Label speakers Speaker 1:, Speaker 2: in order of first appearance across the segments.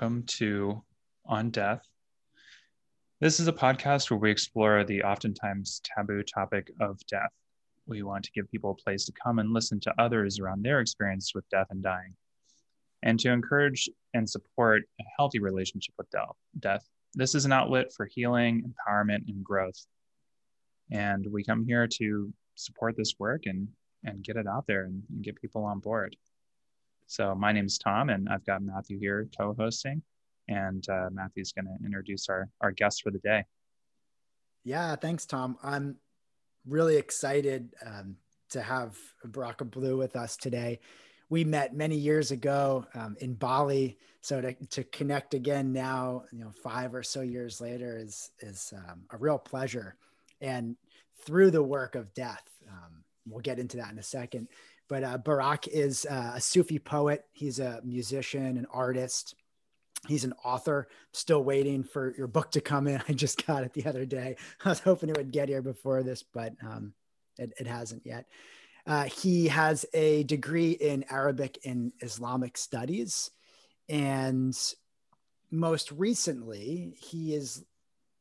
Speaker 1: welcome to On Death. This is a podcast where we explore the oftentimes taboo topic of death. We want to give people a place to come and listen to others around their experience with death and dying, and to encourage and support a healthy relationship with death. This is an outlet for healing, empowerment, and growth. And we come here to support this work and, and get it out there and, and get people on board. So my name is Tom, and I've got Matthew here co-hosting, and uh, Matthew's going to introduce our our guest for the day.
Speaker 2: Yeah, thanks, Tom. I'm really excited um, to have Baraka Blue with us today. We met many years ago um, in Bali, so to, to connect again now, you know, five or so years later is is um, a real pleasure. And through the work of death, um, we'll get into that in a second. But uh, Barak is uh, a Sufi poet. He's a musician, an artist. He's an author. Still waiting for your book to come in. I just got it the other day. I was hoping it would get here before this, but um, it, it, hasn't yet. Uh, he has a degree in Arabic and Islamic studies. And most recently, he is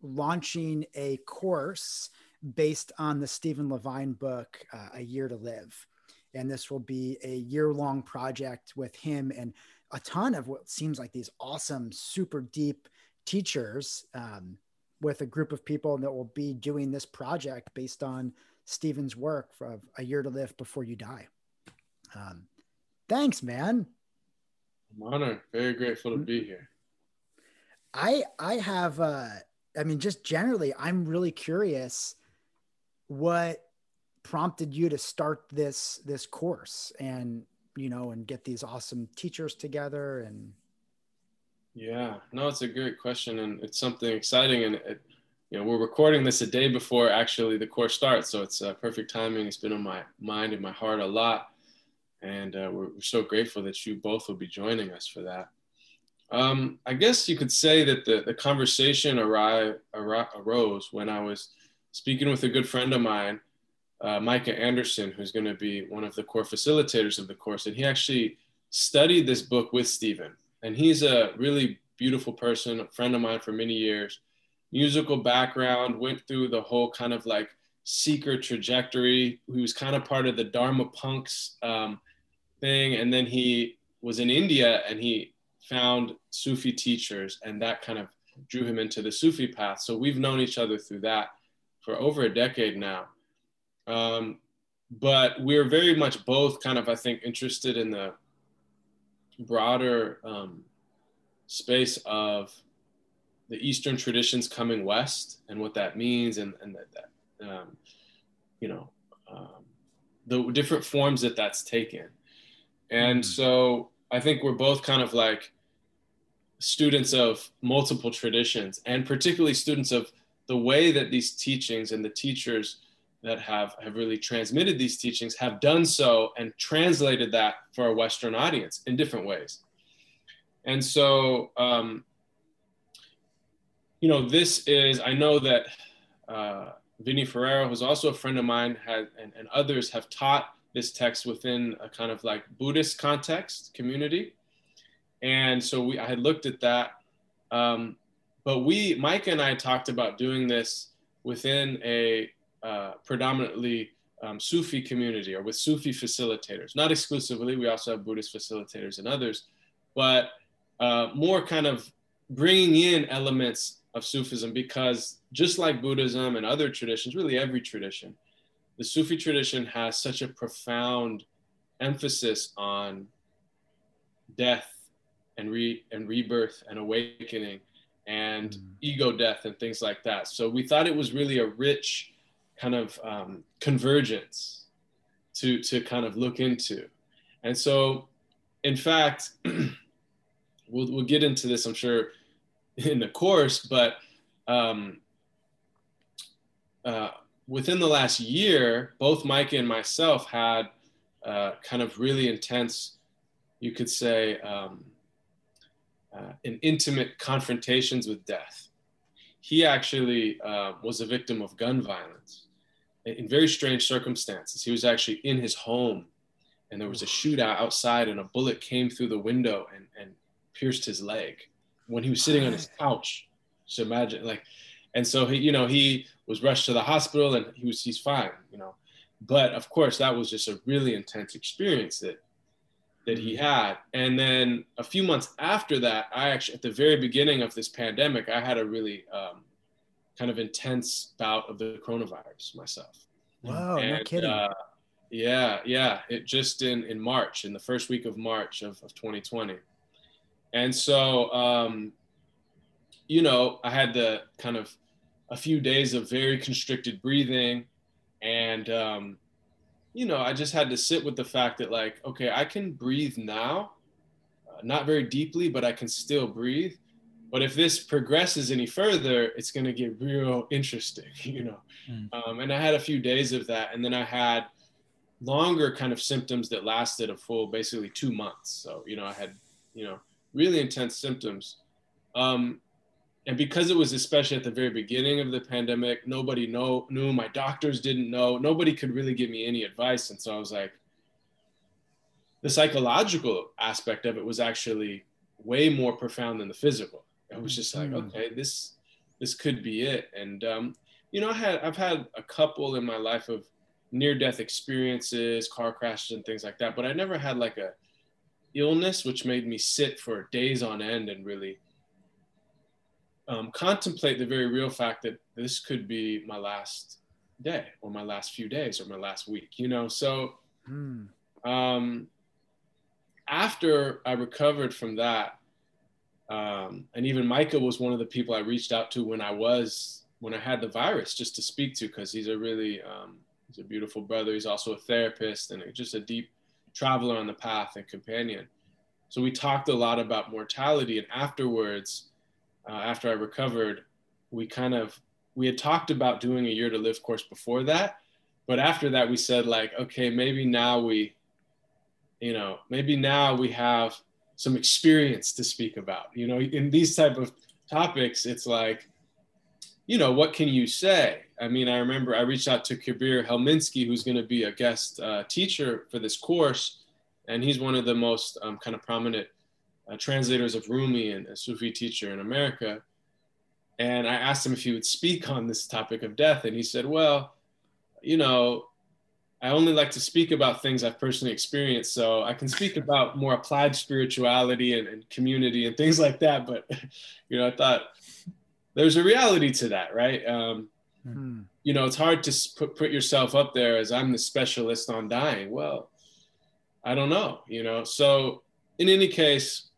Speaker 2: launching a course based on the Stephen Levine book, uh, A Year to Live and this will be a year long project with him and a ton of what seems like these awesome, super deep teachers um, with a group of people that will be doing this project based on Stephen's work of A Year to Live Before You Die. Um, thanks, man.
Speaker 3: I'm honored. Very grateful to be here.
Speaker 2: I I have uh I mean just generally I'm really curious what prompted you to start this this course and you know and get these awesome teachers together and
Speaker 3: yeah no it's a great question and it's something exciting and it, you know we're recording this a day before actually the course starts so it's uh, perfect timing. It's been on my mind and my heart a lot and uh, we're, we're, so grateful that you both will be joining us for that. Um, i guess you could say that the, the conversation arrived, arose when i was speaking with a good friend of mine uh, Micah Anderson, who's going to be one of the core facilitators of the course. And he actually studied this book with Stephen. And he's a really beautiful person, a friend of mine for many years, musical background, went through the whole kind of like seeker trajectory. He was kind of part of the Dharma Punx um, thing. And then he was in India and he found Sufi teachers, and that kind of drew him into the Sufi path. So we've known each other through that for over a decade now. Um, but we're very much both kind of, I think, interested in the broader um, space of the Eastern traditions coming west and what that means, and, and that, that um, you know, um, the different forms that that's taken. And mm-hmm. so I think we're both kind of like students of multiple traditions, and particularly students of the way that these teachings and the teachers that have, have really transmitted these teachings have done so and translated that for a Western audience in different ways. And so, um, you know, this is, I know that uh, Vinny Ferraro, who's also a friend of mine, has, and, and others have taught this text within a kind of like Buddhist context community. And so we, I had looked at that. Um, but we, Mike and I talked about doing this within a uh, predominantly um, Sufi community or with Sufi facilitators. Not exclusively, we also have Buddhist facilitators and others, but uh, more kind of bringing in elements of Sufism because just like Buddhism and other traditions, really every tradition, the Sufi tradition has such a profound emphasis on death and re and rebirth and awakening and mm. ego death and things like that. So we thought it was really a rich kind of um, convergence to to kind of look into. And so in fact we'll, we'll get into this i'm sure in the course but um, uh, within the last year both micah and myself had uh, kind of really intense you could say um, uh, in intimate confrontations with death. He actually uh, was a victim of gun violence in very strange circumstances. He was actually in his home and there was a shootout outside and a bullet came through the window and, and pierced his leg. when he was sitting on his couch. Just imagine like, and so he, you know, he was rushed to the hospital and he was, he's fine, you know. But of course, that was just a really intense experience that that he mm-hmm. had. And then a few months after that, I actually, at the very beginning of this pandemic, I had a really um, kind of intense bout of the coronavirus myself.
Speaker 2: Wow, and, no kidding. Uh,
Speaker 3: yeah, yeah. It just in in March, in the first week of March of, of 2020. And so um, you know, I had the kind of a few days of very constricted breathing and um, you know, I just had to sit with the fact that like, okay, I can breathe now, uh, not very deeply, but I can still breathe. But if this progresses any further, it's going to get real interesting, you know. Mm. Um, and I had a few days of that, and then I had longer kind of symptoms that lasted a full basically two months. So you know, I had you know really intense symptoms. Um, and because it was especially at the very beginning of the pandemic nobody know, knew my doctors didn't know nobody could really give me any advice and so i was like the psychological aspect of it was actually way more profound than the physical i was just like mm. okay this this could be it and um, you know i had i've had a couple in my life of near death experiences car crashes and things like that but i never had like a illness which made me sit for days on end and really um, contemplate the very real fact that this could be my last day or my last few days or my last week, you know? So hmm. um, after I recovered from that, um, and even Micah was one of the people I reached out to when I was, when I had the virus just to speak to, because he's a really, um, he's a beautiful brother. He's also a therapist and just a deep traveler on the path and companion. So we talked a lot about mortality and afterwards, uh, after I recovered, we kind of we had talked about doing a year to live course before that, but after that we said like, okay, maybe now we, you know, maybe now we have some experience to speak about. You know, in these type of topics, it's like, you know, what can you say? I mean, I remember I reached out to Kabir Helminski, who's going to be a guest uh, teacher for this course, and he's one of the most um, kind of prominent uh, translators of Rumi and a Sufi teacher in America. And I asked him if he would speak on this topic of death. And he said, Well, you know, I only like to speak about things I've personally experienced. So I can speak about more applied spirituality and, and community and things like that. But, you know, I thought there's a reality to that, right? Um, hmm. You know, it's hard to put, put yourself up there as I'm the specialist on dying. Well, I don't know, you know. So, in any case,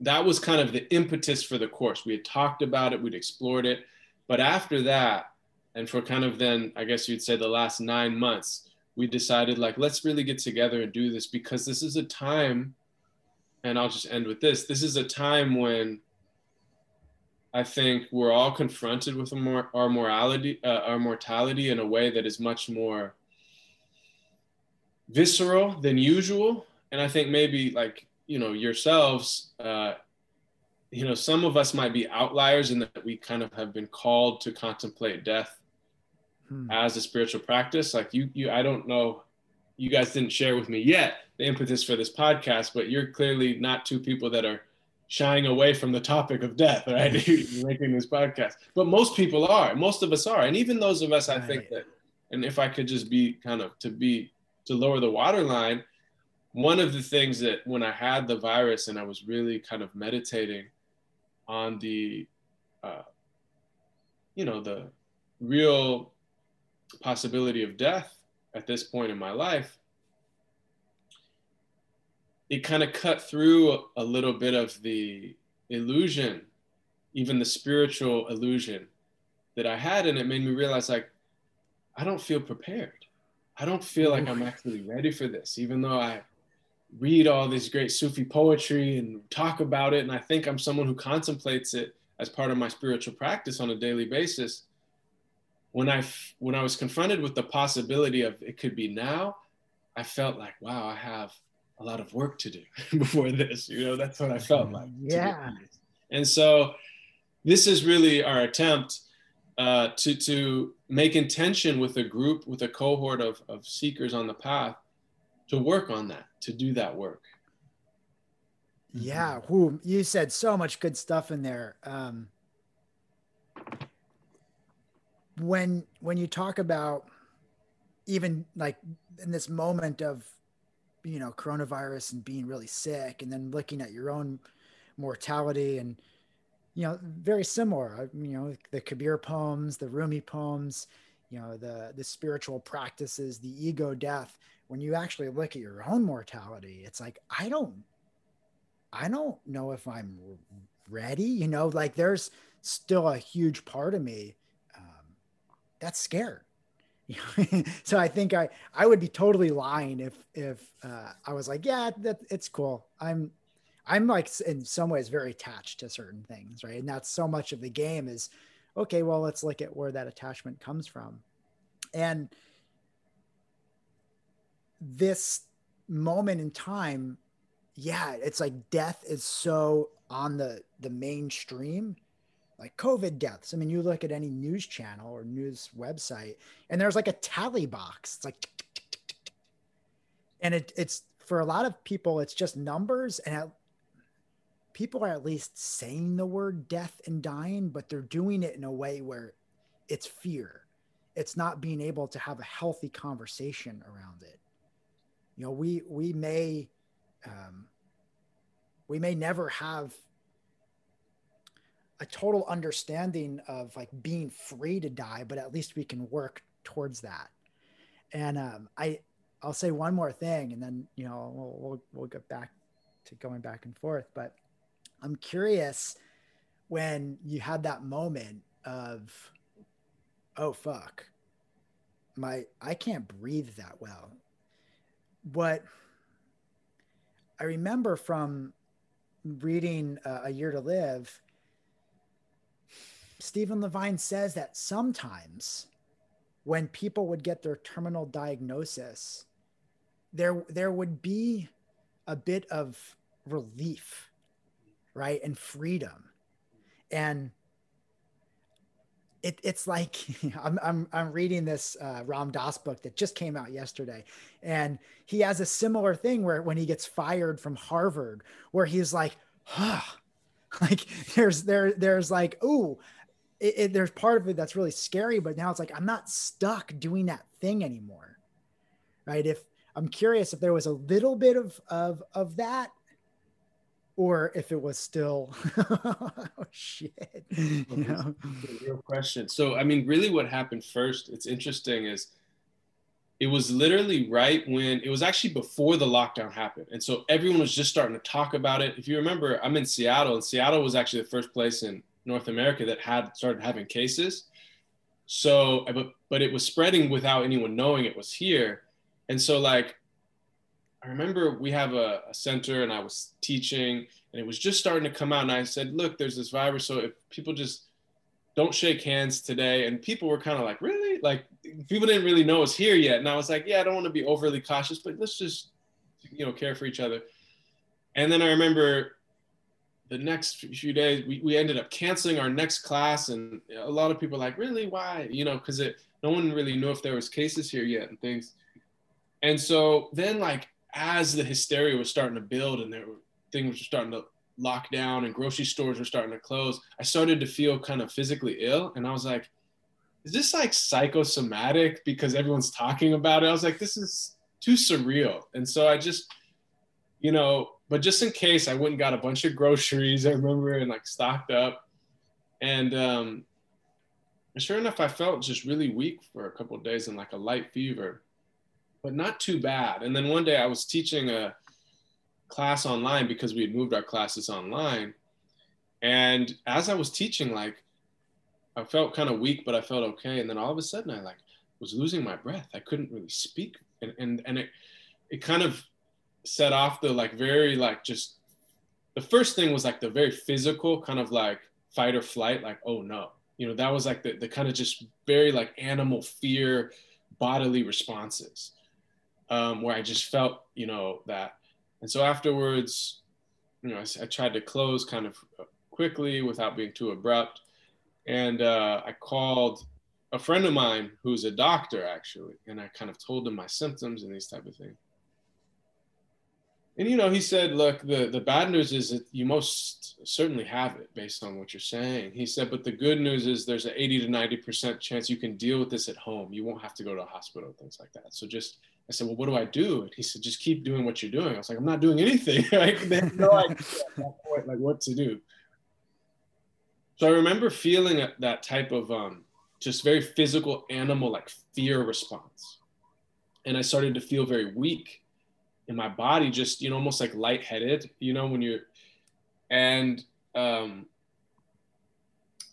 Speaker 3: that was kind of the impetus for the course. We had talked about it, we'd explored it. But after that, and for kind of then, I guess you'd say the last nine months, we decided like, let's really get together and do this because this is a time, and I'll just end with this this is a time when I think we're all confronted with our morality, uh, our mortality in a way that is much more visceral than usual. And I think maybe like you know yourselves uh, you know some of us might be outliers in that we kind of have been called to contemplate death hmm. as a spiritual practice like you you i don't know you guys didn't share with me yet the impetus for this podcast but you're clearly not two people that are shying away from the topic of death right? Making this podcast. But most people are most of us are. And even those of us i think that and if i could just be kind of to be to lower the waterline one of the things that when I had the virus and I was really kind of meditating on the, uh, you know, the real possibility of death at this point in my life, it kind of cut through a little bit of the illusion, even the spiritual illusion that I had. And it made me realize like, I don't feel prepared. I don't feel like I'm actually ready for this, even though I read all this great Sufi poetry and talk about it. And I think I'm someone who contemplates it as part of my spiritual practice on a daily basis. When I when I was confronted with the possibility of it could be now, I felt like, wow, I have a lot of work to do before this. You know, that's what I felt like.
Speaker 2: Yeah.
Speaker 3: And so this is really our attempt uh, to to make intention with a group, with a cohort of, of seekers on the path to work on that, to do that work.
Speaker 2: Yeah, who you said so much good stuff in there. Um, when when you talk about even like in this moment of you know coronavirus and being really sick and then looking at your own mortality and you know very similar. You know the kabir poems the rumi poems you know the the spiritual practices the ego death. When you actually look at your own mortality it's like i don't i don't know if i'm ready you know like there's still a huge part of me that's scared so I think I I would be totally lying if if uh, I was like, yeah, that it's cool. I'm I'm like in some ways very attached to certain things, right? And that's so much of the game is okay. Well, let's look at where that attachment comes from, and this moment in time, yeah, it's like death is so on the the mainstream like COVID deaths. I mean, you look at any news channel or news website, and there's like a tally box. It's like, and it, it's for a lot of people, it's just numbers, and at, people are at least saying the word death and dying, but they're doing it in a way where it's fear. It's not being able to have a healthy conversation around it. You know, we we may um, we may never have a total understanding of like being free to die, but at least we can work towards that. And um, I, I'll say one more thing, and then you know we'll, we'll we'll get back to going back and forth. But I'm curious when you had that moment of, oh fuck, my I can't breathe that well. What I remember from reading uh, A Year to Live Stephen Levine says that sometimes when people would get their terminal diagnosis, there there would be a bit of relief, right, and freedom, and it, it's like I'm, I'm I'm reading this uh, Ram Dass book that just came out yesterday, and he has a similar thing where when he gets fired from Harvard, where he's like, huh, like there's there there's like, oh, it, it, there's part of it that's really scary, but now it's like I'm not stuck doing that thing anymore, right? If I'm curious if there was a little bit of of of that, or if it was still oh shit, you know.
Speaker 3: Real question. So I mean, really, what happened first? It's interesting is it was literally right when it was actually before the lockdown happened and so everyone was just starting to talk about it if you remember i'm in seattle and seattle was actually the first place in North America that had started having cases. So, but, but it was spreading without anyone knowing it was here. And so, like, I remember we have a, a, center and I was teaching and it was just starting to come out. And I said, look, there's this virus. So if people just don't shake hands today. And people were kind of like, really? Like, people didn't really know it was here yet. And I was like, yeah, I don't want to be overly cautious, but let's just, you know, care for each other. And then I remember the next few days we, we ended up canceling our next class. And a lot of people like really? Why? You know because it no one really knew if there was cases here yet and things. And so then like as the hysteria was starting to build and there were things were starting to lock down and grocery stores were starting to close i started to feel kind of physically ill. And i was like is this like psychosomatic because everyone's talking about it? I was like this is too surreal. And so i just you know but just in case, I went and got a bunch of groceries. I remember and like stocked up, and um, sure enough, I felt just really weak for a couple days and like a light fever, but not too bad. And then one day I was teaching a class online because we had moved our classes online, and as I was teaching, like I felt kind of weak, but I felt okay. And then all of a sudden, I like was losing my breath. I couldn't really speak, and and and it it kind of set off the like very like just the first thing was like the very physical kind of like fight or flight like oh no. You know that was like the, the kind of just very like animal fear bodily responses um, where i just felt you know that. And so afterwards you know I, I tried to close kind of quickly without being too abrupt. And uh, i called a friend of mine who's a doctor actually. And i kind of told him my symptoms and these type of things and you know, he said, look, the, the bad news is that you most certainly have it based on what you're saying. He said, but the good news is there's an 80 to 90% chance you can deal with this at home. You won't have to go to a hospital, things like that. So just, I said, well, what do I do? And he said, just keep doing what you're doing. I was like, I'm not doing anything. like, they have no idea point, like what to do. So I remember feeling that type of um, just very physical animal, like fear response. And I started to feel very weak in my body, just, you know, almost like lightheaded, you know, when you're, and um,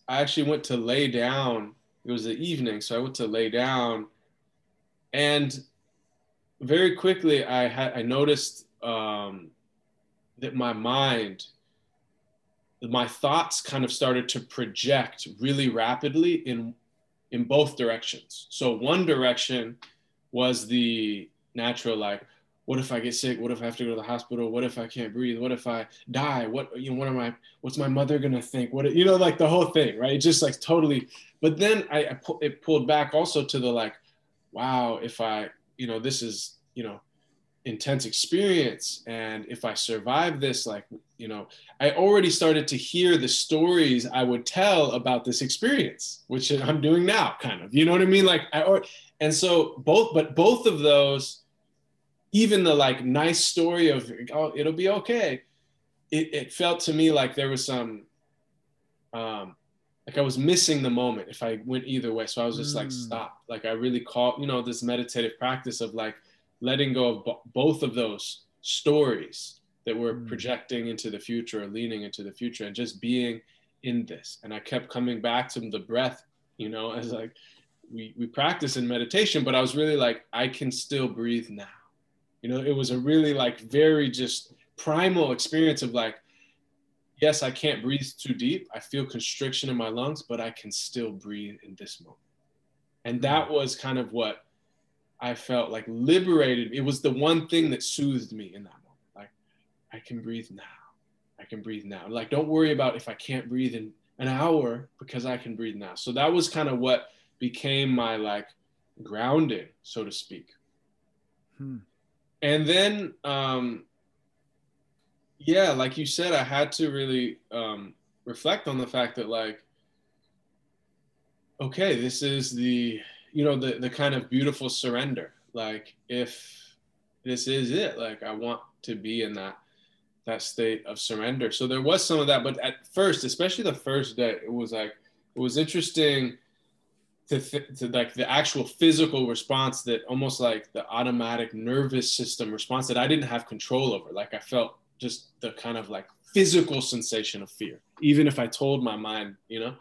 Speaker 3: I actually went to lay down. It was the evening, so I went to lay down, and very quickly I had I noticed um, that my mind, my thoughts, kind of started to project really rapidly in in both directions. So one direction was the natural like what if I get sick? What if I have to go to the hospital? What if I can't breathe? What if I die? What you know? What am I? What's my mother gonna think? What you know? Like the whole thing, right? just like totally. But then I, I pu- it pulled back also to the like, wow, if I you know this is you know intense experience and if i survive this like you know i already started to hear the stories i would tell about this experience which i'm doing now kind of you know what i mean like i or and so both but both of those even the like nice story of oh it'll be okay it, it felt to me like there was some um like i was missing the moment if i went either way so i was just mm. like stop like i really caught you know this meditative practice of like letting go of both of those stories that we're mm. projecting into the future or leaning into the future and just being in this and i kept coming back to the breath you know as like we, we practice in meditation but i was really like i can still breathe now you know, it was a really like very just primal experience of like, yes, I can't breathe too deep. I feel constriction in my lungs, but I can still breathe in this moment. And that was kind of what I felt like liberated. It was the one thing that soothed me in that moment. Like, I can breathe now. I can breathe now. Like, don't worry about if I can't breathe in an hour because I can breathe now. So that was kind of what became my like grounding, so to speak. Hmm and then um, yeah like you said i had to really um, reflect on the fact that like okay this is the you know the the kind of beautiful surrender. Like if this is it like i want to be in that that state of surrender. So there was some of that but at first especially the first day it was like it was interesting to, th- to like the actual physical response that almost like the automatic nervous system response that I didn't have control over. Like I felt just the kind of like physical sensation of fear, even if I told my mind, you know.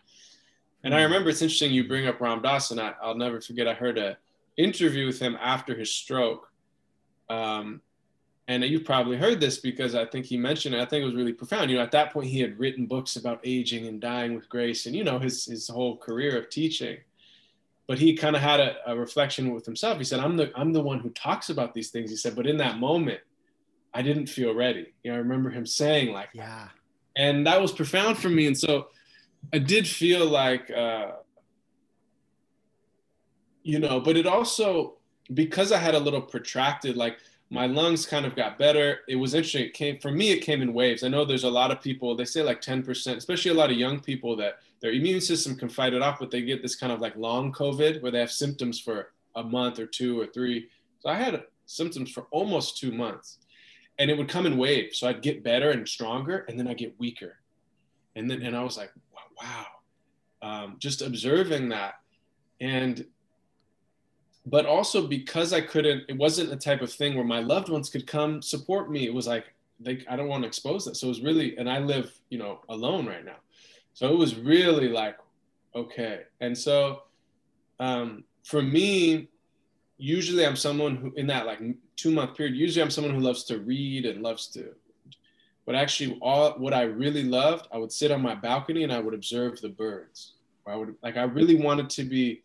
Speaker 3: And I mm. remember it's interesting you bring up Ram Dass, and I, will never forget. I heard a interview with him after his stroke, um, and you've probably heard this because I think he mentioned it. I think it was really profound. You know, at that point he had written books about aging and dying with grace, and you know his his whole career of teaching but he kind of had a, a, reflection with himself. He said, "I'm the I'm the one who talks about these things." He said, "But in that moment, I didn't feel ready." You know, I remember him saying like,
Speaker 2: "Yeah,"
Speaker 3: and that was profound for me. And so, I did feel like, uh, you know, but it also because I had a little protracted like my lungs kind of got better. It was interesting. It came for me. It came in waves. I know there's a lot of people. They say like 10%, especially a lot of young people that their immune system can fight it off, but they get this kind of like long COVID where they have symptoms for a month or two or three. So I had symptoms for almost two months, and it would come in waves. So I'd get better and stronger, and then I get weaker, and then and I was like, wow, um, just observing that, and but also because I couldn't, it wasn't a type of thing where my loved ones could come support me. It was like, they, I don't want to expose that. So it was really, and I live, you know, alone right now. So it was really like, okay. And so um, for me, usually I'm someone who, in that like two month period, usually I'm someone who loves to read and loves to, but actually all what I really loved, I would sit on my balcony and I would observe the birds. I would like, I really wanted to be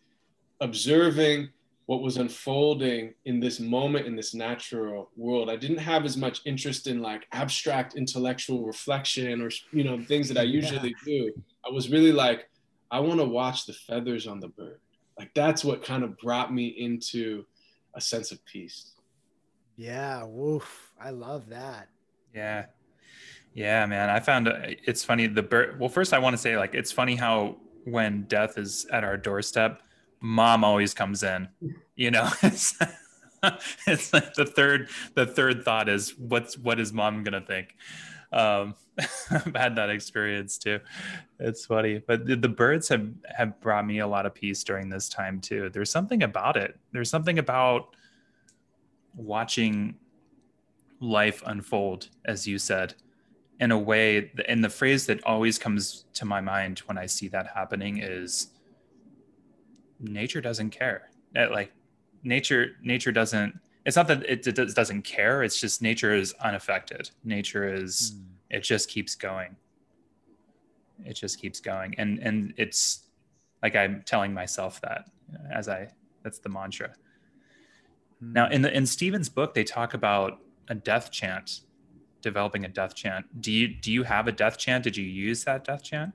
Speaker 3: observing what was unfolding in this moment in this natural world. I didn't have as much interest in like abstract intellectual reflection or you know things that I usually yeah. do. I was really like, I want to watch the feathers on the bird. Like that's what kind of brought me into a sense of peace.
Speaker 2: Yeah, woof. I love that.
Speaker 1: Yeah. Yeah, man. I found uh, it's funny. The bird, well, first I want to say, like, it's funny how when death is at our doorstep, mom always comes in, you know, it's, it's like the third, the third thought is what's, what is mom to think? Um, I've had that experience too. It's funny, but the, the birds have, have brought me a lot of peace during this time too. There's something about it. There's something about watching life unfold, as you said, in a way. And the phrase that always comes to my mind when I see that happening is nature doesn't care. Uh, like nature, nature doesn't, it's not that it, it doesn't care. It's just nature is unaffected. Nature is, mm. it just keeps going. It just keeps going. And, and it's like I'm telling myself that as I, that's the mantra. Now, in the in Stephen's book, they talk about a death chant, developing a death chant. Do you do you have a death chant? Did you use that death chant?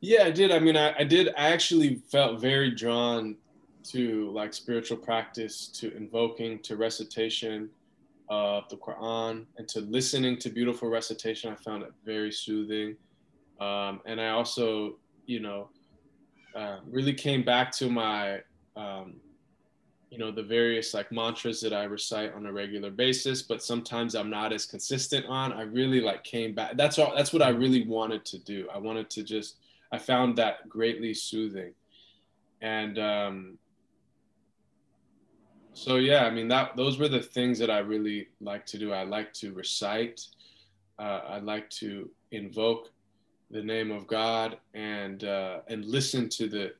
Speaker 3: Yeah, I did. I mean, I, I did. I actually felt very drawn to like spiritual practice, to invoking, to recitation of the Quran, and to listening to beautiful recitation. I found it very soothing, um, and I also, you know, uh, really came back to my um, you know the various like mantras that i recite on a regular basis but sometimes i'm not as consistent on i really like came back that's all that's what i really wanted to do i wanted to just i found that greatly soothing. And um so yeah i mean that those were the things that i really like to do. I like to recite. Uh, i like to invoke the name of god and uh, and listen to the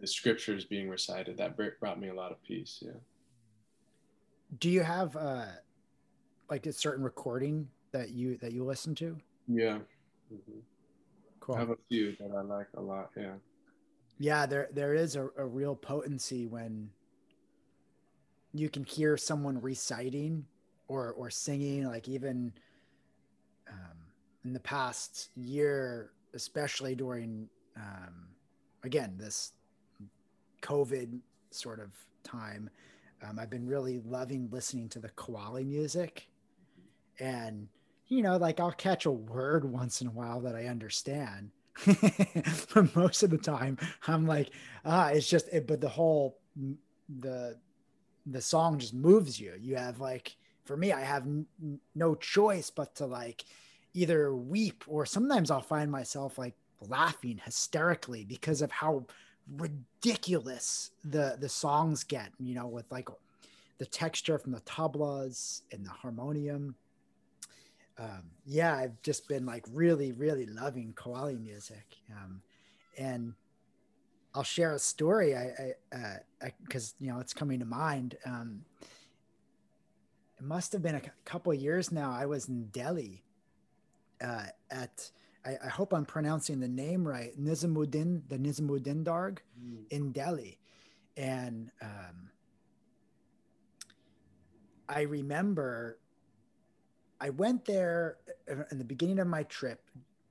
Speaker 3: the scriptures being recited. That brought me a lot of peace yeah.
Speaker 2: Do you have uh like a certain recording that you that you listen to?
Speaker 3: Yeah. Mm-hmm. Cool i have a few that i like a lot yeah
Speaker 2: yeah there there is a, a real potency when you can hear someone reciting or or singing like even um, in the past year especially during um, again this COVID sort of time, um, I've been really loving listening to the Qawwali music. And, you know, like I'll catch a word once in a while that I understand. but most of the time, I'm like, ah, it's just, it, but the whole, the, the song just moves you. You have like, for me, I have n- no choice but to like either weep or sometimes I'll find myself like laughing hysterically because of how ridiculous the the songs get you know with like the texture from the tablas and the harmonium um, yeah i've just been like really really loving Qawwali music um, and i'll share a story i because uh, you know it's coming to mind um, it must have been a couple years now i was in delhi uh, at I, I, hope I'm pronouncing the name right, Nizamuddin, the Nizamuddin Dargah mm. in Delhi. And um, I remember I went there uh, in the beginning of my trip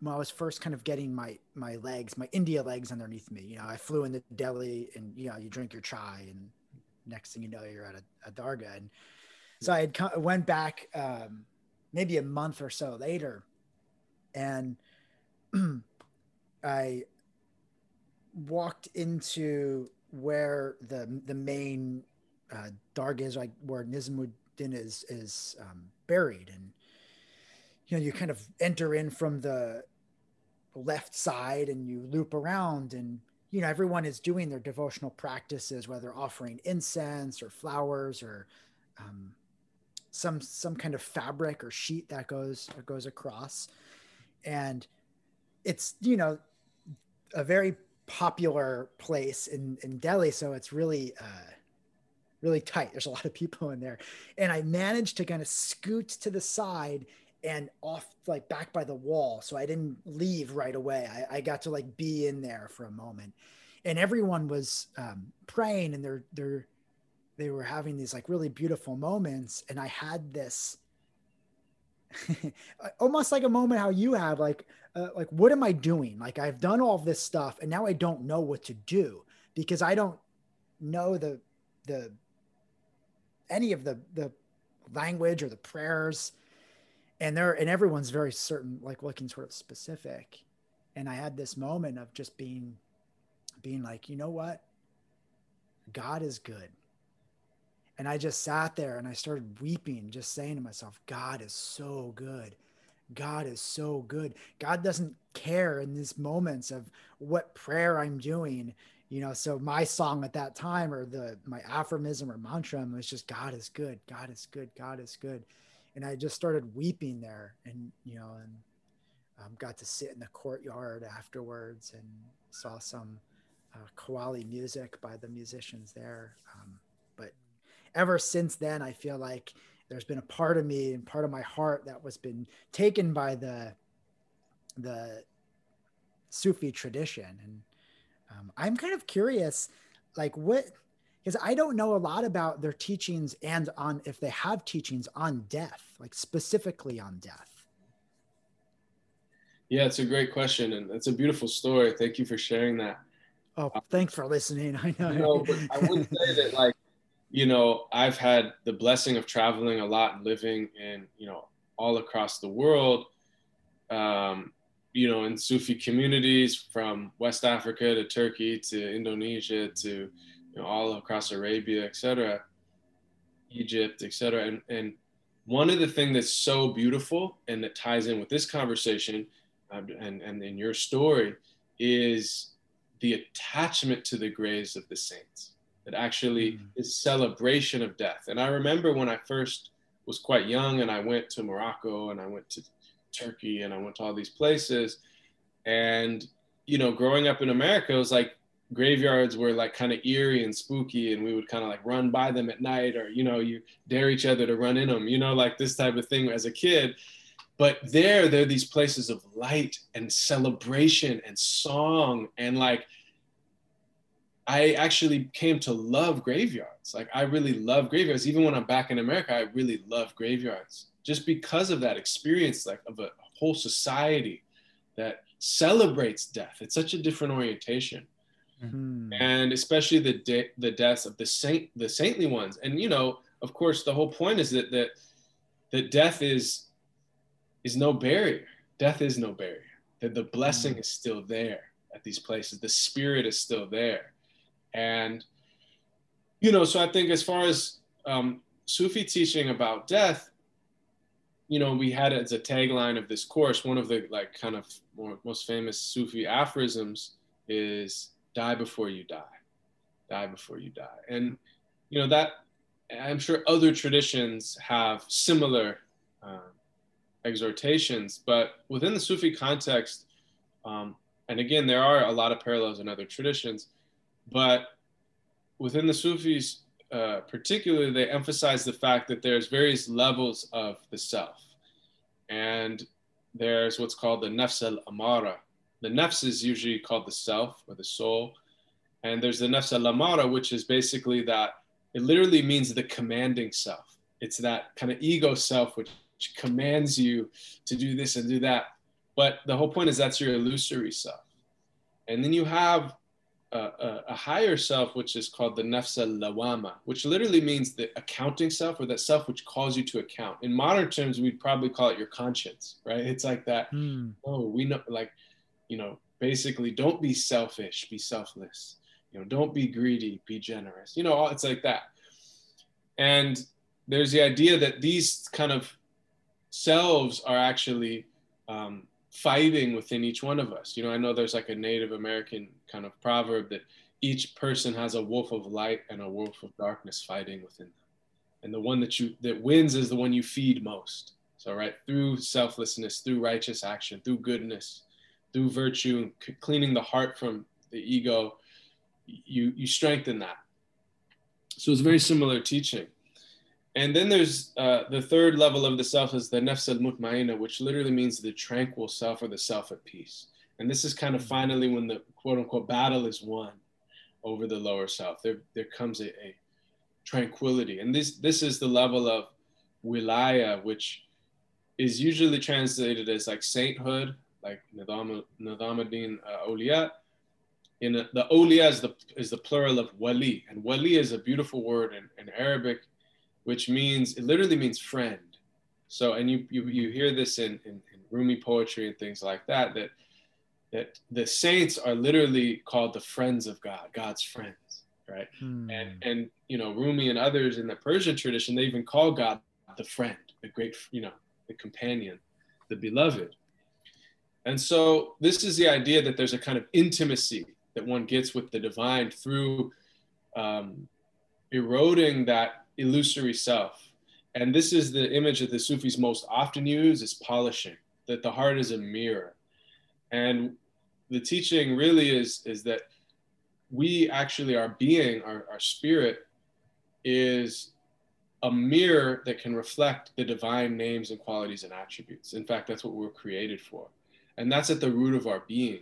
Speaker 2: when I was first kind of getting my my legs, my India legs underneath me. You know, I flew into Delhi and you know, you drink your chai and next thing you know, you're at a, a dargah. And so I had went back um, maybe a month or so later and – I walked into where the the main uh, dargah is, like where Nizamuddin is is um, buried, and you know you kind of enter in from the left side and you loop around, and you know everyone is doing their devotional practices, whether offering incense or flowers or um, some some kind of fabric or sheet that goes goes across, and it's you know a very popular place in in Delhi, so it's really uh, really tight. There's a lot of people in there, and I managed to kind of scoot to the side and off like back by the wall, so I didn't leave right away. I, I got to like be in there for a moment, and everyone was um, praying, and they're they're they were having these like really beautiful moments, and I had this almost like a moment how you have like uh, like what am i doing? Like i've done all this stuff and now i don't know what to do because i don't know the the any of the the language or the prayers and there and everyone's very certain like looking sort of specific. And i had this moment of just being being like you know what? God is good. And i just sat there and i started weeping just saying to myself god is so good. God is so good. God doesn't care in these moments of what prayer i'm doing you know? So my song at that time or the my aphorism or mantra was just god is good. God is good. God is good and I just started weeping there, and you know, and um, got to sit in the courtyard afterwards and saw some uh, Qawwali music by the musicians there. Um, but ever since then, I feel like there's been a part of me and part of my heart that was been taken by the the Sufi tradition, and um, I'm kind of curious, like what because I don't know a lot about their teachings and on if they have teachings on death, like specifically on death.
Speaker 3: Yeah, it's a great question and it's a beautiful story. Thank you for sharing that.
Speaker 2: Oh, thanks for listening. I know.
Speaker 3: You know I would say that like, you know, I've had the blessing of traveling a lot and living in, you know, all across the world. Um, you know, in Sufi communities from West Africa to Turkey to Indonesia to you know, all across Arabia, etc., Egypt, etc. And and one of the things that's so beautiful and that ties in with this conversation um, and and in your story is the attachment to the graves of the saints. That actually mm-hmm. is celebration of death. And I remember when I first was quite young and I went to Morocco and I went to Turkey and I went to all these places. And, you know, growing up in America, it was like graveyards were like kind of eerie and spooky and we would kind of like run by them at night or you know you dare each other to run in them you know like this type of thing as a kid. But there there are these places of light and celebration and song and like i actually came to love graveyards. Like i really love graveyards. Even when i'm back in america i really love graveyards. Just because of that experience like of a whole society that celebrates death. It's such a different orientation mm-hmm. and especially the de- the deaths of the saint the saintly ones. And you know, of course, the whole point is that that that death is is no barrier. Death is no barrier. That the blessing mm-hmm. is still there at these places. The spirit is still there, and you know. So I think as far as um, Sufi teaching about death, you know, we had it as a tagline of this course. One of the like kind of more, most famous Sufi aphorisms is die before you die. Die before you die. And you know that i'm sure other traditions have similar uh, exhortations but within the sufi context um, and again there are a lot of parallels in other traditions but within the sufis uh, particularly they emphasize the fact that there's various levels of the self. And there's what's called the nafs al-amara the nafs is usually called the self or the soul. And there's the nafs al-amara, which is basically that it literally means the commanding self. It's that kind of ego self which commands you to do this and do that. But the whole point is that's your illusory self. And then you have a, a, a higher self, which is called the nafs al-lawama, which literally means the accounting self or that self which calls you to account. In modern terms, we'd probably call it your conscience, right? It's like that. Mm. Oh, we know, like you know, basically don't be selfish, be selfless. You know, don't be greedy, be generous. You know, it's like that. And there's the idea that these kind of selves are actually um, fighting within each one of us. You know, I know there's like a Native American kind of proverb that each person has a wolf of light and a wolf of darkness fighting within them. And the one that you that wins is the one you feed most. So right through selflessness, through righteous action, through goodness, through virtue, and cleaning the heart from the ego, you you strengthen that. So it's very similar teaching. And then there's uh, the third level of the self is the nafs al mutmaina, which literally means the tranquil self or the self at peace. And this is kind of finally when the quote unquote battle is won over the lower self. There, there comes a, a tranquility. And this, this is the level of wilaya, which is usually translated as like sainthood like Nidam, Nizamuddin uh, Awliya. In a, the awliya is the, is the plural of wali, and wali is a beautiful word in, in Arabic, which means, it literally means friend. So, and you you, you hear this in, in, in Rumi poetry and things like that, that that the saints are literally called the friends of God, God's friends, right? Hmm. And and you know, Rumi and others in the Persian tradition, they even call God the friend, the great, you know, the companion, the beloved. And so this is the idea that there's a kind of intimacy that one gets with the divine through um, eroding that illusory self. And this is the image that the Sufis most often use is polishing, that the heart is a mirror. And the teaching really is, is that we actually, our being, our, our spirit is a mirror that can reflect the divine names and qualities and attributes. In fact, that's what we're created for. And that's at the root of our being.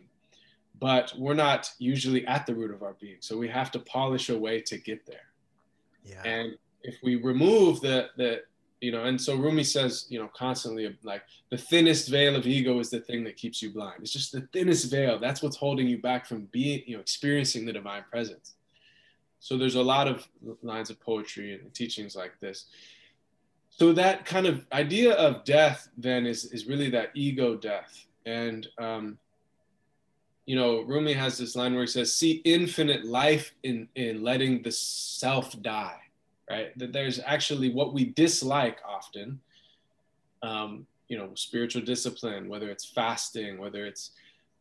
Speaker 3: But we're not usually at the root of our being. So we have to polish a way to get there. Yeah. And if we remove the, the, you know, and so Rumi says, you know, constantly like the thinnest veil of ego is the thing that keeps you blind. It's just the thinnest veil. That's what's holding you back from being, you know, experiencing the divine presence. So there's a lot of lines of poetry and teachings like this. So that kind of idea of death then is, is really that ego death. And, um, you know, Rumi has this line where he says, see infinite life in, in letting the self die, right? That there's actually what we dislike often, um, you know, spiritual discipline, whether it's fasting, whether it's,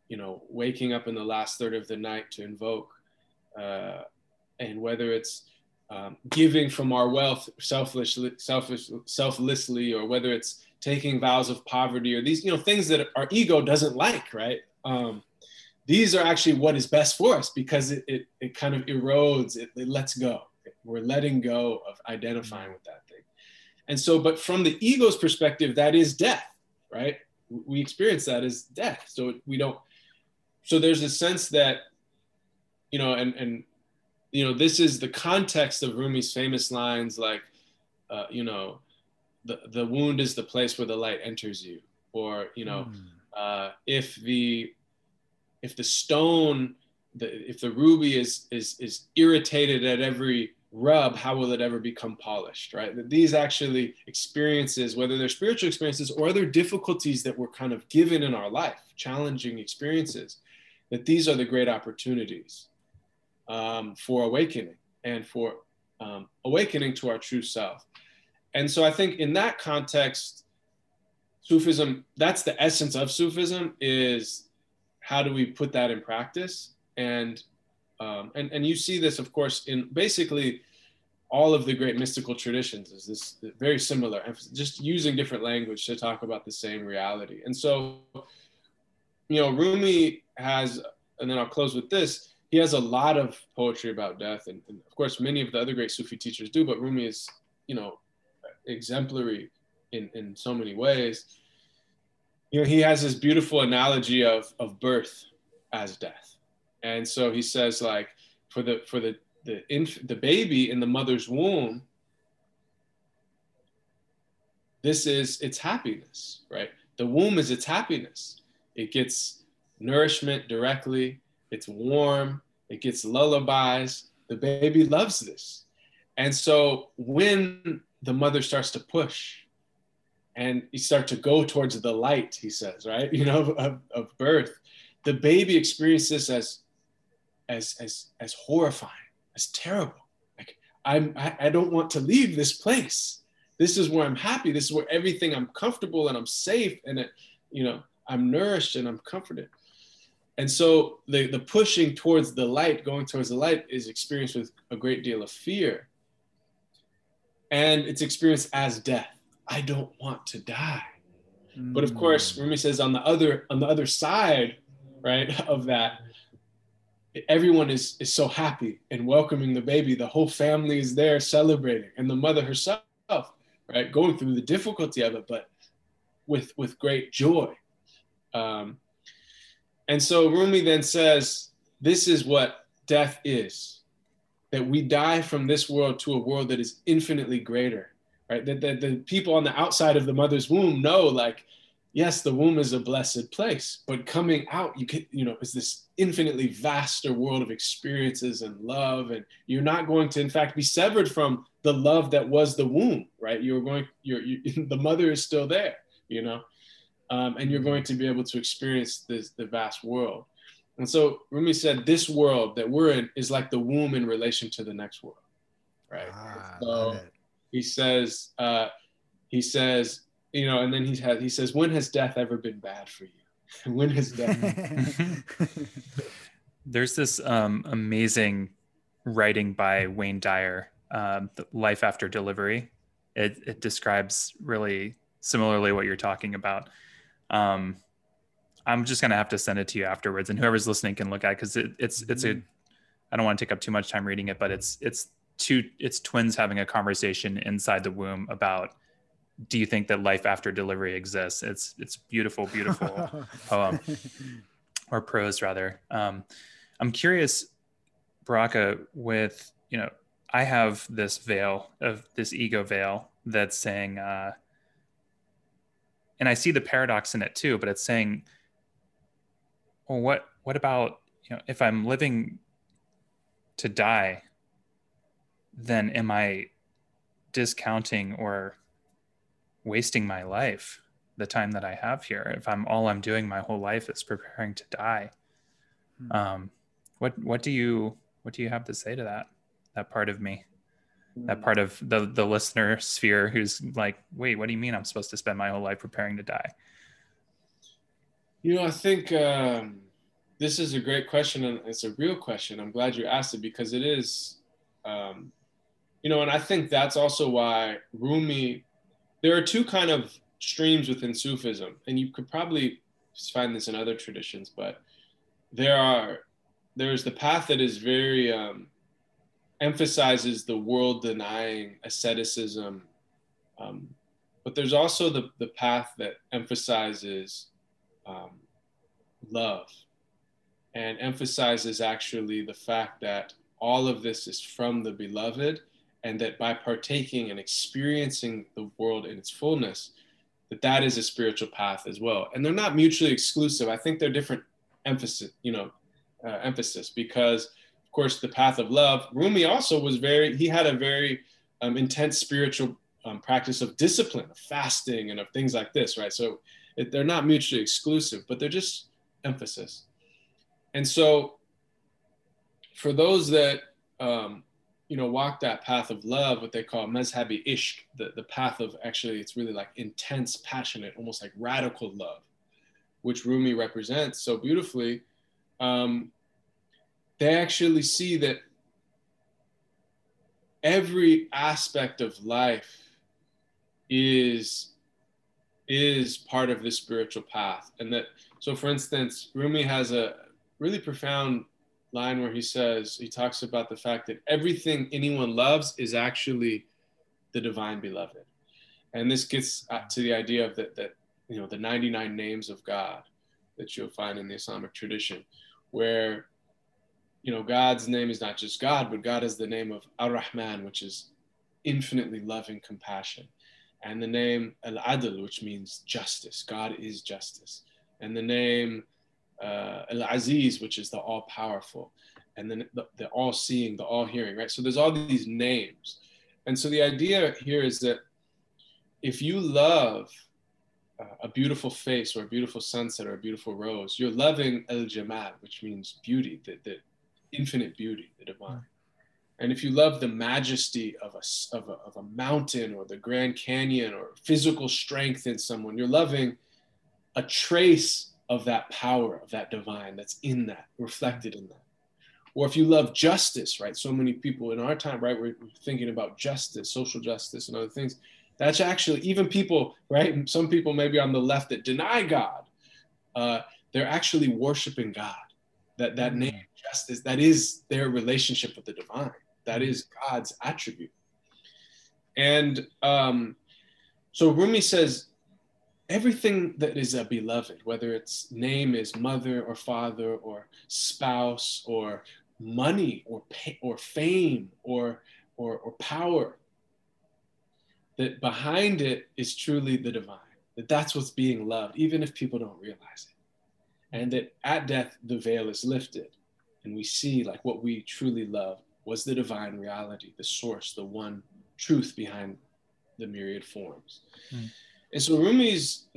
Speaker 3: you know, waking up in the last third of the night to invoke, uh, and whether it's um, giving from our wealth selfishly, selfish, selflessly, or whether it's taking vows of poverty, or these you know things that our ego doesn't like, right? Um, these are actually what is best for us because it, it, it kind of erodes, it, it lets go. We're letting go of identifying with that thing. And so, but from the ego's perspective, that is death, right? We experience that as death. So we don't, so there's a sense that, you know, and, and you know, this is the context of Rumi's famous lines like, uh, you know, the, the wound is the place where the light enters you. Or, you know, mm. uh, if the if the stone, the, if the ruby is, is, is irritated at every rub, how will it ever become polished, right? That these actually experiences, whether they're spiritual experiences or other difficulties that we're kind of given in our life, challenging experiences, that these are the great opportunities um, for awakening and for um, awakening to our true self. And so I think in that context, Sufism, that's the essence of Sufism is how do we put that in practice? And, um, and, and you see this, of course, in basically all of the great mystical traditions is this very similar, just using different language to talk about the same reality. And so, you know, Rumi has, and then I'll close with this, he has a lot of poetry about death, and, and, of course, many of the other great Sufi teachers do. But Rumi is, you know, exemplary in in so many ways. You know, he has this beautiful analogy of of birth as death, and so he says like for the for the the inf- the baby in the mother's womb. This is its happiness, right? The womb is its happiness. It gets nourishment directly it's warm, it gets lullabies. The baby loves this. And so when the mother starts to push and you start to go towards the light, he says, right? You know, of, of birth, the baby experiences this as, as, as, as horrifying, as terrible. Like, I'm, I, I don't want to leave this place. This is where I'm happy. This is where everything I'm comfortable and I'm safe and it, you know, I'm nourished and I'm comforted. And so the, the pushing towards the light, going towards the light, is experienced with a great deal of fear. And it's experienced as death. I don't want to die. Mm. But of course, mm. Rumi says on the other on the other side, right, of that, everyone is is so happy and welcoming the baby. The whole family is there celebrating, and the mother herself, right, going through the difficulty of it, but with with great joy. Um, and so Rumi then says, This is what death is that we die from this world to a world that is infinitely greater, right? That the, the people on the outside of the mother's womb know, like, yes, the womb is a blessed place, but coming out, you can, you know, is this infinitely vaster world of experiences and love. And you're not going to, in fact, be severed from the love that was the womb, right? You're going, you're, you, the mother is still there, you know, um, and you're going to be able to experience this, the vast world. And so Rumi said, this world that we're in is like the womb in relation to the next world, right? Ah, so he says, uh, he says, you know, and then he has he says, when has death ever been bad for you? when has death?
Speaker 1: There's this um, amazing writing by Wayne Dyer, um, "Life After Delivery." It, it describes really similarly what you're talking about. Um, I'm just gonna have to send it to you afterwards, and whoever's listening can look at because it, it's it's a. Mm-hmm. I don't want to take up too much time reading it, but it's it's two it's twins having a conversation inside the womb about do you think that life after delivery exists? It's it's beautiful, beautiful poem or prose rather. Um, I'm curious, Baraka, with you know, I have this veil of this ego veil that's saying, uh, and I see the paradox in it too, but it's saying, well, what what about you know, if I'm living to die, then am I discounting or wasting my life the time that i have here? If i'm all i'm doing my whole life is preparing to die hmm. um, what what do you what do you have to say to that that part of me? That part of the the listener sphere who's like wait what do you mean i'm supposed to spend my whole life preparing to die
Speaker 3: you know i think um, this is a great question and it's a real question. I'm glad you asked it because it is um, you know and i think that's also why rumi there are two kind of streams within Sufism, and you could probably find this in other traditions, but there are there's the path that is very um, emphasizes the world denying asceticism, um, but there's also the the path that emphasizes um, love and emphasizes actually the fact that all of this is from the beloved and that by partaking and experiencing the world in its fullness that that is a spiritual path as well. And they're not mutually exclusive. I think they're different emphasis you know uh, emphasis because of course the path of love rumi also was very he had a very um, intense spiritual um, practice of discipline of fasting and of things like this right? So it, they're not mutually exclusive but they're just emphasis. And so for those that um, you know, walk that path of love, what they call mazhabi ishq, the, the path of actually, it's really like intense, passionate, almost like radical love, which Rumi represents so beautifully, um, they actually see that every aspect of life is is part of the spiritual path and that so for instance rumi has a really profound line where he says, he talks about the fact that everything anyone loves is actually the divine beloved. And this gets to the idea of that, that, you know, the 99 names of God that you'll find in the Islamic tradition, where, you know, God's name is not just God, but God is the name of Ar-Rahman, which is infinitely loving compassion. And the name Al-Adl, which means justice. God is justice. And the name uh, Al Aziz, which is the all powerful, and then the, the all seeing, the all hearing, right? So there's all these names. And so the idea here is that if you love uh, a beautiful face or a beautiful sunset or a beautiful rose, you're loving El Jamal, which means beauty, the, the infinite beauty, the divine. And if you love the majesty of a, of, a, of a mountain or the Grand Canyon or physical strength in someone, you're loving a trace of that power of that divine that's in that, reflected in that. Or if you love justice, right? So many people in our time, right, we're thinking about justice, social justice, and other things. That's actually even people, right? Some people maybe on the left that deny God, uh, they're actually worshiping God. That that mm-hmm. name justice, that is their relationship with the divine. That is God's attribute. And um, so Rumi says everything that is a beloved, whether its name is mother or father or spouse or money or pay, or fame or, or, or power, that behind it is truly the divine. that that's what's being loved, even if people don't realize it. And that at death, the veil is lifted. And we see like what we truly love was the divine reality, the source, the one truth behind the myriad forms. Mm. And so Rumi's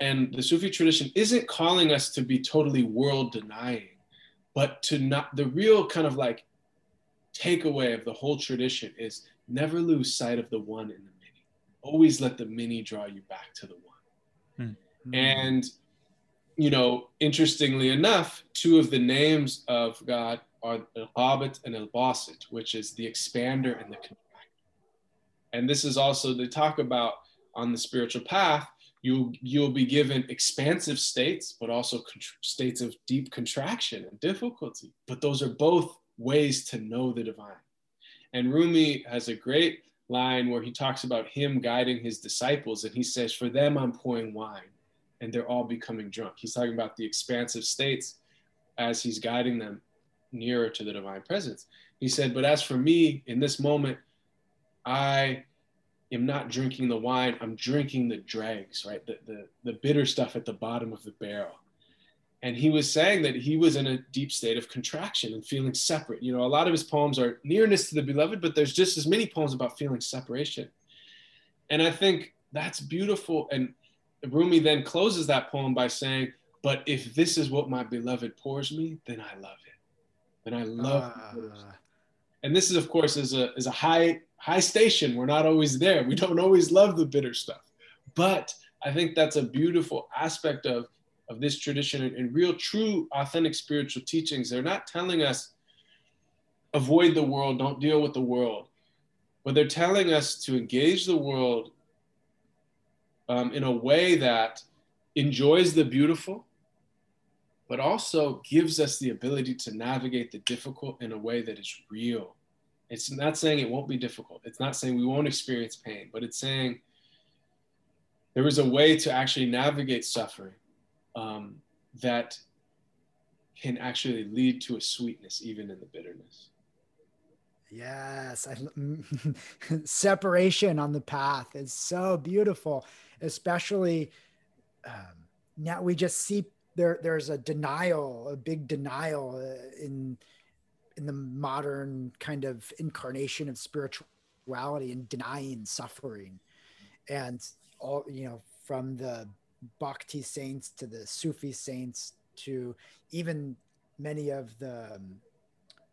Speaker 3: and the Sufi tradition isn't calling us to be totally world denying, but to not, the real kind of like takeaway of the whole tradition is never lose sight of the one in the many. Always let the many draw you back to the one. Mm. And, you know, interestingly enough, two of the names of God are Al Qabid and Al Basit, which is the expander and the contractor. And this is also, they talk about on the spiritual path, you you'll be given expansive states, but also states of deep contraction and difficulty. But those are both ways to know the divine. And Rumi has a great line where he talks about him guiding his disciples, and he says, "For them, I'm pouring wine, and they're all becoming drunk." He's talking about the expansive states as he's guiding them nearer to the divine presence. He said, "But as for me, in this moment, I am not drinking the wine, I'm drinking the dregs, right? The, the, the bitter stuff at the bottom of the barrel. And he was saying that he was in a deep state of contraction and feeling separate. You know, a lot of his poems are nearness to the beloved, but there's just as many poems about feeling separation. And I think that's beautiful. And Rumi then closes that poem by saying, But if this is what my beloved pours me, then I love it. Then I love uh... And this is, of course, is a, is a high high station. We're not always there. We don't always love the bitter stuff. But I think that's a beautiful aspect of, of this tradition and, and real, true, authentic spiritual teachings. They're not telling us avoid the world, don't deal with the world. But they're telling us to engage the world um, in a way that enjoys the beautiful, but also gives us the ability to navigate the difficult in a way that is real it's not saying it won't be difficult. It's not saying we won't experience pain, but it's saying there is a way to actually navigate suffering um, that can actually lead to a sweetness even in the bitterness.
Speaker 2: Yes, I, separation on the path is so beautiful, especially um, now we just see there. There's a denial, a big denial uh, in in the modern kind of incarnation of spirituality and denying suffering and all you know from the bhakti saints to the sufi saints to even many of the um,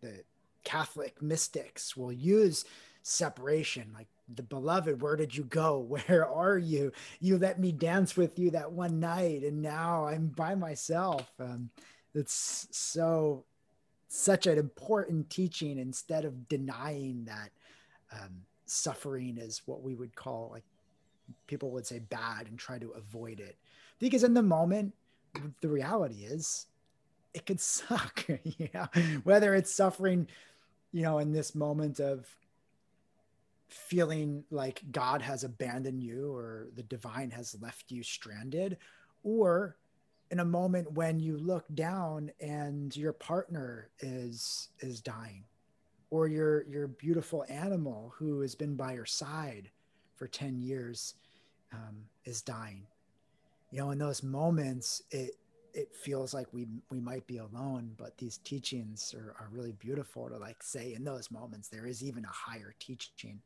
Speaker 2: the catholic mystics will use separation like the beloved where did you go? Where are you? You let me dance with you that one night and now i'm by myself. Um, it's so such an important teaching instead of denying that um, suffering is what we would call like people would say bad and try to avoid it. Because in the moment the reality is it could suck you know? Whether it's suffering you know in this moment of feeling like god has abandoned you or the divine has left you stranded or in a moment when you look down and your partner is is dying or your your beautiful animal who has been by your side for 10 years um, is dying. You know in those moments it it feels like we we might be alone but these teachings are, are really beautiful to like say in those moments there is even a higher teaching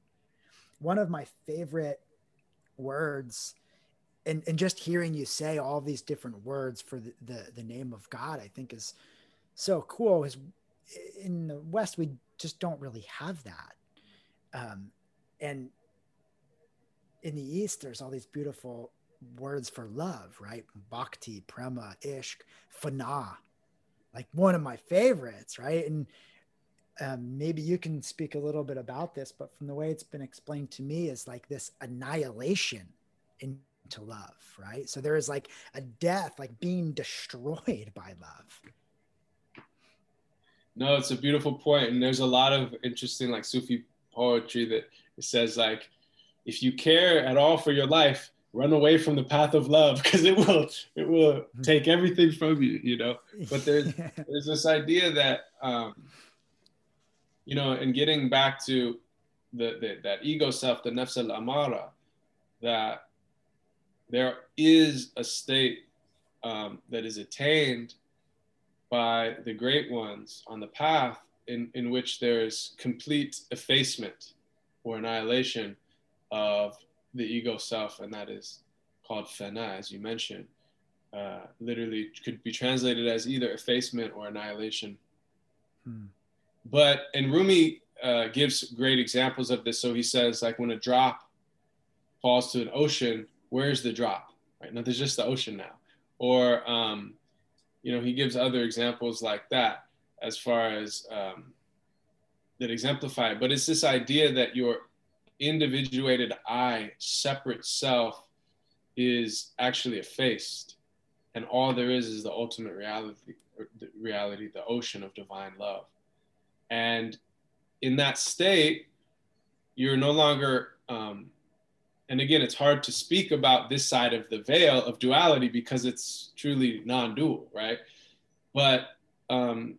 Speaker 2: one of my favorite words and and just hearing you say all these different words for the, the, the name of God, I think is so cool. Is in the West we just don't really have that, um, and in the East there's all these beautiful words for love, right? Bhakti, prema, ishq, fana, like one of my favorites, right? And um, maybe you can speak a little bit about this, but from the way it's been explained to me, is like this annihilation into love, right? So there is like a death, like being destroyed by love.
Speaker 3: No, it's a beautiful point, and there's a lot of interesting like Sufi poetry that it says like, if you care at all for your life, run away from the path of love because it will it will mm-hmm. take everything from you, you know. But there's there's this idea that um, you know, and getting back to the, the that ego self, the nafs al amara, that there is a state um, that is attained by the great ones on the path in, in which there's complete effacement or annihilation of the ego self, and that is called fana, as you mentioned. Uh, literally could be translated as either effacement or annihilation. Hmm. But and Rumi uh, gives great examples of this. So he says, like when a drop falls to an ocean, where's the drop? Right now, there's just the ocean now. Or um, you know, he gives other examples like that as far as um, that exemplify it. But it's this idea that your individuated I, separate self, is actually effaced, and all there is is the ultimate reality, the reality, the ocean of divine love. And in that state, you're no longer um, and again, it's hard to speak about this side of the veil of duality because it's truly non-dual, right? But um,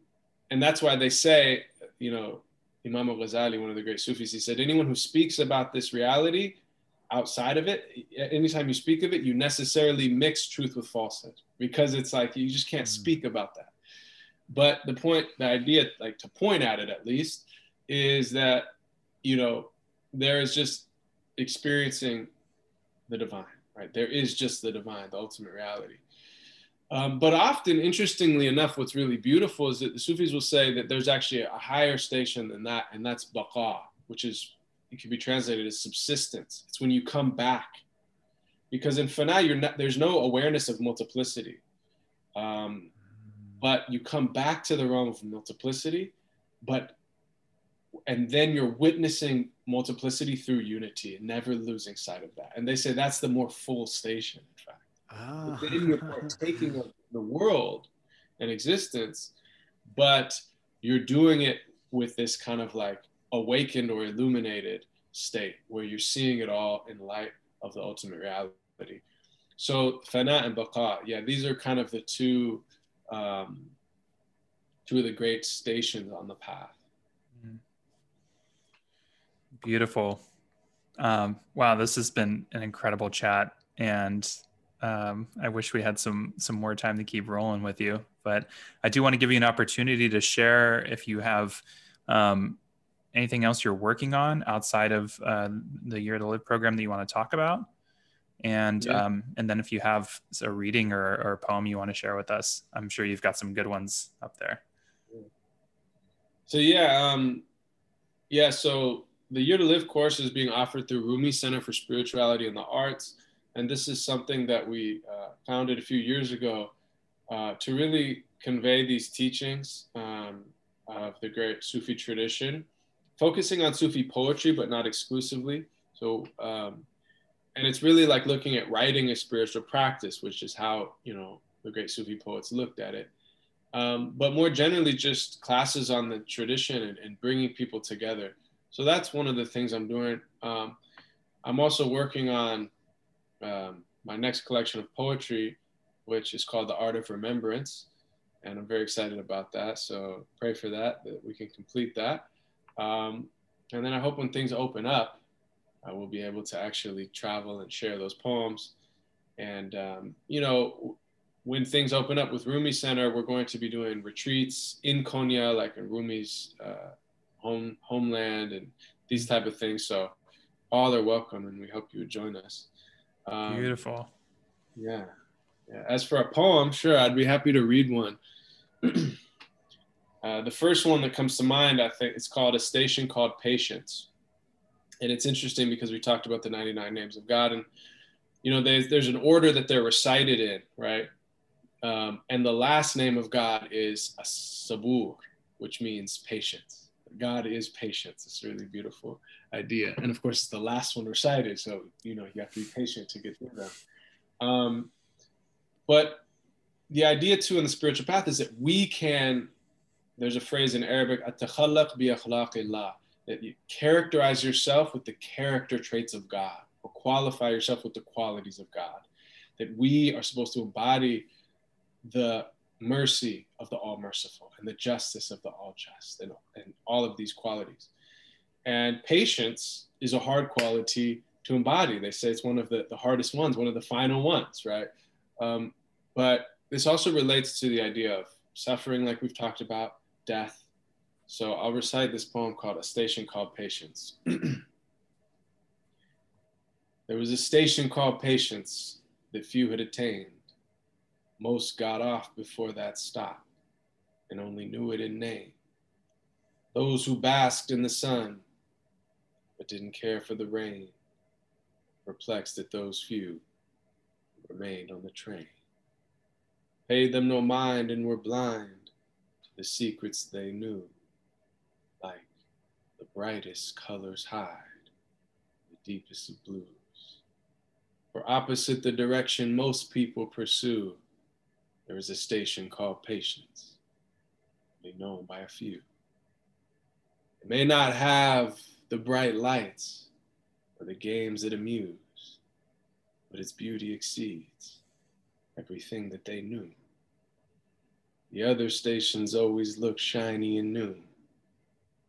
Speaker 3: and that's why they say, you know, Imam al-Ghazali, one of the great Sufis, he said, anyone who speaks about this reality outside of it, anytime you speak of it, you necessarily mix truth with falsehood because it's like you just can't mm. speak about that. But the point, the idea, like to point at it at least, is that you know there is just experiencing the divine, right? There is just the divine, the ultimate reality. Um, but often, interestingly enough, what's really beautiful is that the Sufis will say that there's actually a higher station than that, and that's baqa, which is, it can be translated as subsistence. It's when you come back. Because in fana, you're not, there's no awareness of multiplicity. Um, but you come back to the realm of multiplicity, but and then you're witnessing multiplicity through unity and never losing sight of that. And they say that's the more full station, in fact. Ah. Then you're partaking of the world and existence, but you're doing it with this kind of like awakened or illuminated state where you're seeing it all in light of the ultimate reality. So fana and baqa, yeah, these are kind of the two um, two of the great stations on the path.
Speaker 1: Beautiful. Um, wow, this has been an incredible chat, and um, I wish we had some some more time to keep rolling with you. But I do want to give you an opportunity to share if you have um, anything else you're working on outside of uh, the Year to Live program that you want to talk about, and yeah. um, and then if you have a reading or, or a poem you want to share with us, I'm sure you've got some good ones up there.
Speaker 3: So yeah, um, yeah. So the Year to Live course is being offered through Rumi Center for Spirituality and the Arts. And this is something that we uh, founded a few years ago uh, to really convey these teachings um, of the great Sufi tradition, focusing on Sufi poetry, but not exclusively. So, um, and it's really like looking at writing a spiritual practice, which is how, you know, the great Sufi poets looked at it. Um, but more generally, just classes on the tradition and, and bringing people together. So that's one of the things I'm doing. Um, I'm also working on um, my next collection of poetry, which is called The Art of Remembrance. And I'm very excited about that. So pray for that, that we can complete that. Um, and then I hope when things open up, I will be able to actually travel and share those poems. And, um, you know, when things open up with Rumi Center, we're going to be doing retreats in Konya, like in Rumi's uh, home homeland and these type of things. So all are welcome, and we hope you would join us.
Speaker 1: Um, Beautiful.
Speaker 3: Yeah. yeah. As for a poem, sure, I'd be happy to read one. uh, the first one that comes to mind, I think, it's called A Station Called Patience. And it's interesting because we talked about the 99 names of God, and you know, there's, there's an order that they're recited in, right? Um, and the last name of God is sabur, which means patience. God is patience. It's a really beautiful idea. And of course, the last one recited. So, you know, you have to be patient to get through them. Um, but the idea too in the spiritual path is that we can, there's a phrase in Arabic, that you characterize yourself with the character traits of God or qualify yourself with the qualities of God. That we are supposed to embody the mercy of the all merciful and the justice of the all just and, and all of these qualities. And patience is a hard quality to embody. They say it's one of the, the hardest ones, one of the final ones, right? Um, but this also relates to the idea of suffering, like we've talked about, death. So I'll recite this poem called A Station Called Patience. there was a station called Patience that few had attained. Most got off before that stop and only knew it in name. Those who basked in the sun but didn't care for the rain, perplexed at those few who remained on the train. Paid them no mind and were blind to the secrets they knew, like the brightest colors hide the deepest of blues. For opposite the direction most people pursue, there is a station called patience, only known by a few. It may not have the bright lights or the games that amuse, but its beauty exceeds everything that they knew. The other stations always look shiny and new,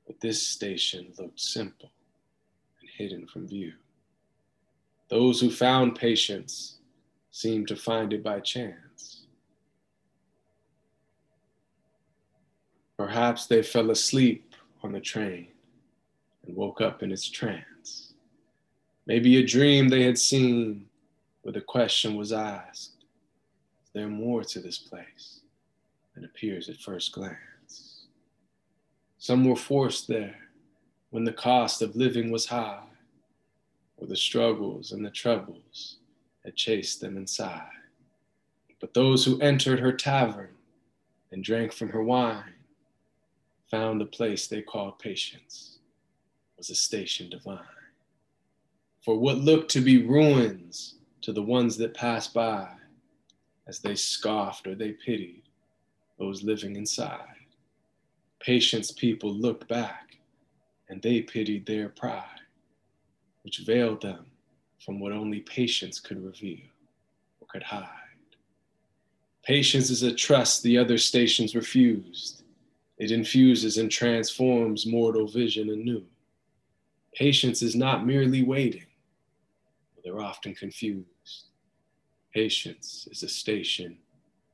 Speaker 3: but this station looked simple and hidden from view. Those who found patience seemed to find it by chance. Perhaps they fell asleep on the train and woke up in its trance. Maybe a dream they had seen where the question was asked Is there more to this place than appears at first glance? Some were forced there when the cost of living was high, or the struggles and the troubles had chased them inside. But those who entered her tavern and drank from her wine found the place they called patience was a station divine. For what looked to be ruins to the ones that passed by, as they scoffed or they pitied those living inside, patience people looked back and they pitied their pride, which veiled them from what only patience could reveal or could hide. Patience is a trust the other stations refused. It infuses and transforms mortal vision anew. Patience is not merely waiting, they're often confused. Patience is a station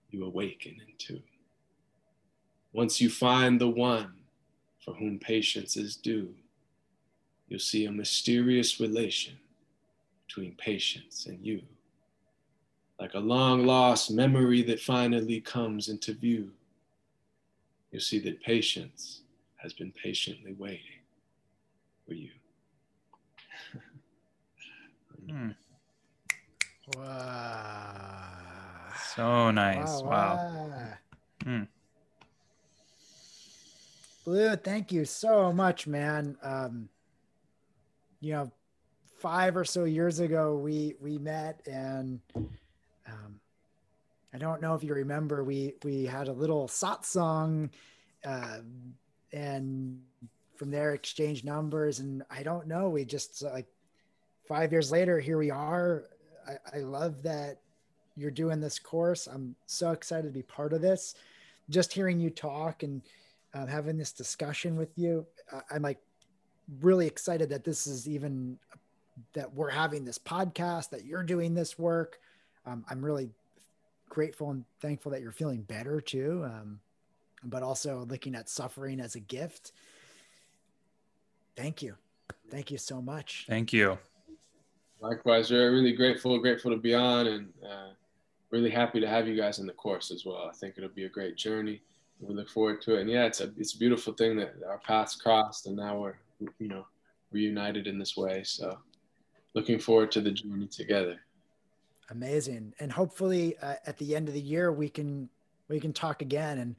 Speaker 3: you awaken into. Once you find the one for whom patience is due, you'll see a mysterious relation between patience and you. Like a long lost memory that finally comes into view, you'll see that patience has been patiently waiting for you.
Speaker 1: Hmm.
Speaker 2: Wow.
Speaker 1: So nice. Wow.
Speaker 2: wow.
Speaker 1: Hmm.
Speaker 2: Blue, thank you so much, man. Um, you know, five or so years ago, we we met, and um, I don't know if you remember, we we had a little satsang, uh, and from there exchanged numbers, and I don't know, we just like five years later, here we are. I, I love that you're doing this course. I'm so excited to be part of this. Just hearing you talk and uh, having this discussion with you, I, I'm like really excited that this is even that we're having this podcast, that you're doing this work. Um, I'm really grateful and thankful that you're feeling better too. Um, but also looking at suffering as a gift. Thank you. Thank you so much.
Speaker 1: Thank you.
Speaker 3: Likewise, we're really grateful, grateful to be on, and uh, really happy to have you guys in the course as well. I think it'll be a great journey. We look forward to it, and yeah, it's a it's a beautiful thing that our paths crossed, and now we're you know reunited in this way. So, looking forward to the journey together.
Speaker 2: Amazing, and hopefully uh, at the end of the year we can we can talk again, and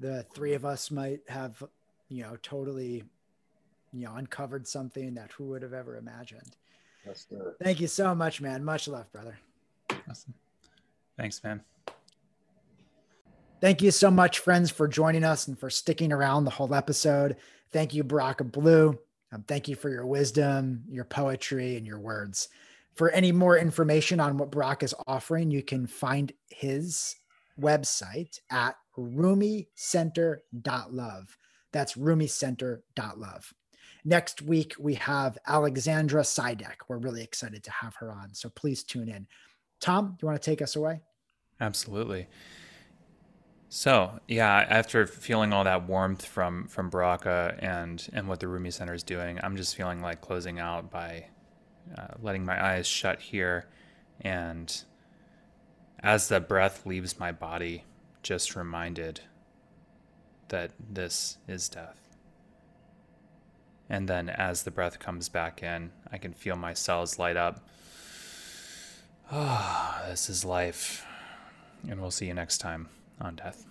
Speaker 2: the three of us might have you know totally you know uncovered something that who would have ever imagined. Thank you so much, man. Much love, brother.
Speaker 1: Awesome. Thanks, man.
Speaker 2: Thank you so much, friends, for joining us and for sticking around the whole episode. Thank you, Baraka Blue. Um, thank you for your wisdom, your poetry, and your words. For any more information on what Baraka is offering, you can find his website at rumicenter.love. That's rumicenter.love. Next week, we have Alexandra Sidek. We're really excited to have her on. So please tune in. Tom, do you want to take us away?
Speaker 1: Absolutely. So yeah, after feeling all that warmth from from Baraka and and what the Rumi Center is doing, I'm just feeling like closing out by uh, letting my eyes shut here, and as the breath leaves my body, just reminded that this is death. And then as the breath comes back in, I can feel my cells light up. Ah, oh, this is life. And we'll see you next time on death.